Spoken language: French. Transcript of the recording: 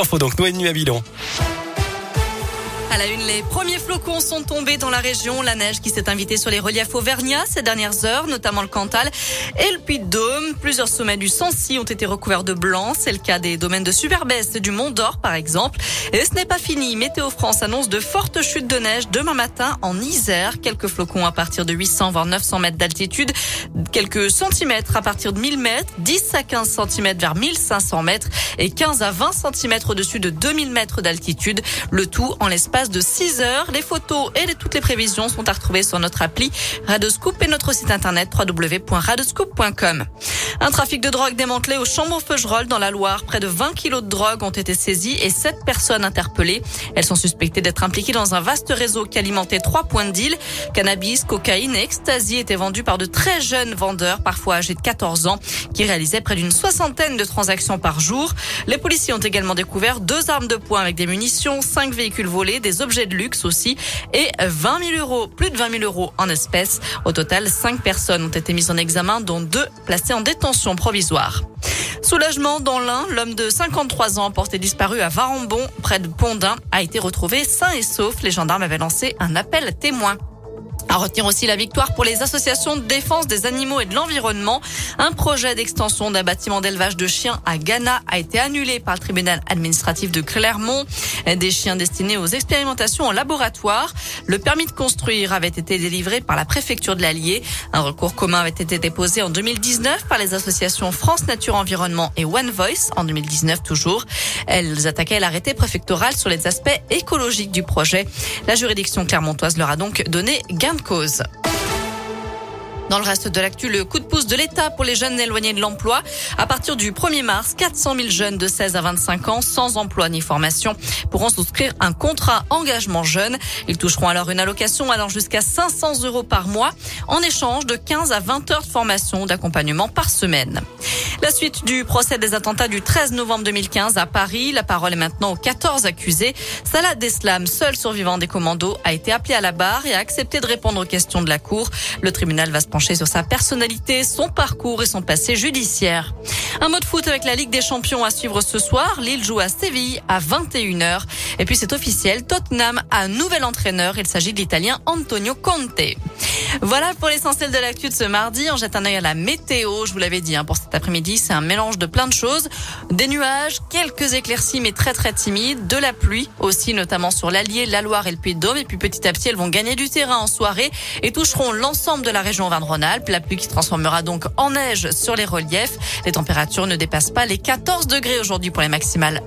info donc, Noémie Mabilon. À la une, les premiers flocons sont tombés dans la région. La neige qui s'est invitée sur les reliefs auvergnats ces dernières heures, notamment le Cantal et le Puy-de-Dôme. Plusieurs sommets du Sancy ont été recouverts de blanc. C'est le cas des domaines de Superbest et du Mont d'Or, par exemple. Et ce n'est pas fini. Météo France annonce de fortes chutes de neige demain matin en Isère. Quelques flocons à partir de 800 voire 900 mètres d'altitude. Quelques centimètres à partir de 1000 mètres. 10 à 15 centimètres vers 1500 mètres et 15 à 20 centimètres au-dessus de 2000 mètres d'altitude. Le tout en l'espace de 6 heures. Les photos et toutes les prévisions sont à retrouver sur notre appli Radoscoop et notre site internet www.radoscoop.com. Un trafic de drogue démantelé au Chambon-Feugerolles dans la Loire. Près de 20 kilos de drogue ont été saisis et 7 personnes interpellées. Elles sont suspectées d'être impliquées dans un vaste réseau qui alimentait trois points de deal. Cannabis, cocaïne et ecstasy étaient vendus par de très jeunes vendeurs, parfois âgés de 14 ans, qui réalisaient près d'une soixantaine de transactions par jour. Les policiers ont également découvert deux armes de poing avec des munitions, cinq véhicules volés, des objets de luxe aussi et 20 000 euros, plus de 20 000 euros en espèces. Au total, cinq personnes ont été mises en examen, dont deux placées en détention provisoire. Soulagement dans l'Ain, l'homme de 53 ans porté disparu à Varambon, près de Pondin, a été retrouvé sain et sauf. Les gendarmes avaient lancé un appel à témoins. À retenir aussi la victoire pour les associations de défense des animaux et de l'environnement. Un projet d'extension d'un bâtiment d'élevage de chiens à Ghana a été annulé par le tribunal administratif de Clermont. Des chiens destinés aux expérimentations en laboratoire. Le permis de construire avait été délivré par la préfecture de l'Allier. Un recours commun avait été déposé en 2019 par les associations France Nature Environnement et One Voice en 2019 toujours. Elles attaquaient l'arrêté préfectoral sur les aspects écologiques du projet. La juridiction clermontoise leur a donc donné gain de cause. Dans le reste de l'actu, le coup de pouce de l'État pour les jeunes éloignés de l'emploi. À partir du 1er mars, 400 000 jeunes de 16 à 25 ans sans emploi ni formation pourront souscrire un contrat engagement jeune. Ils toucheront alors une allocation allant jusqu'à 500 euros par mois en échange de 15 à 20 heures de formation d'accompagnement par semaine. La suite du procès des attentats du 13 novembre 2015 à Paris. La parole est maintenant aux 14 accusés. Salah Deslam, seul survivant des commandos, a été appelé à la barre et a accepté de répondre aux questions de la Cour. Le tribunal va se pencher sur sa personnalité, son parcours et son passé judiciaire. Un mot de foot avec la Ligue des Champions à suivre ce soir. Lille joue à Séville à 21h. Et puis c'est officiel, Tottenham a un nouvel entraîneur. Il s'agit de l'Italien Antonio Conte. Voilà pour l'essentiel de l'actu de ce mardi. On jette un œil à la météo. Je vous l'avais dit, hein, pour cet après-midi, c'est un mélange de plein de choses. Des nuages, quelques éclaircies, mais très très timides. De la pluie aussi, notamment sur l'Allier, la Loire et le Puy-de-Dôme. Et puis petit à petit, elles vont gagner du terrain en soirée et toucheront l'ensemble de la région Auvergne-Rhône-Alpes. La pluie qui se transformera donc en neige sur les reliefs. Les températures ne dépassent pas les 14 degrés aujourd'hui pour les maximales.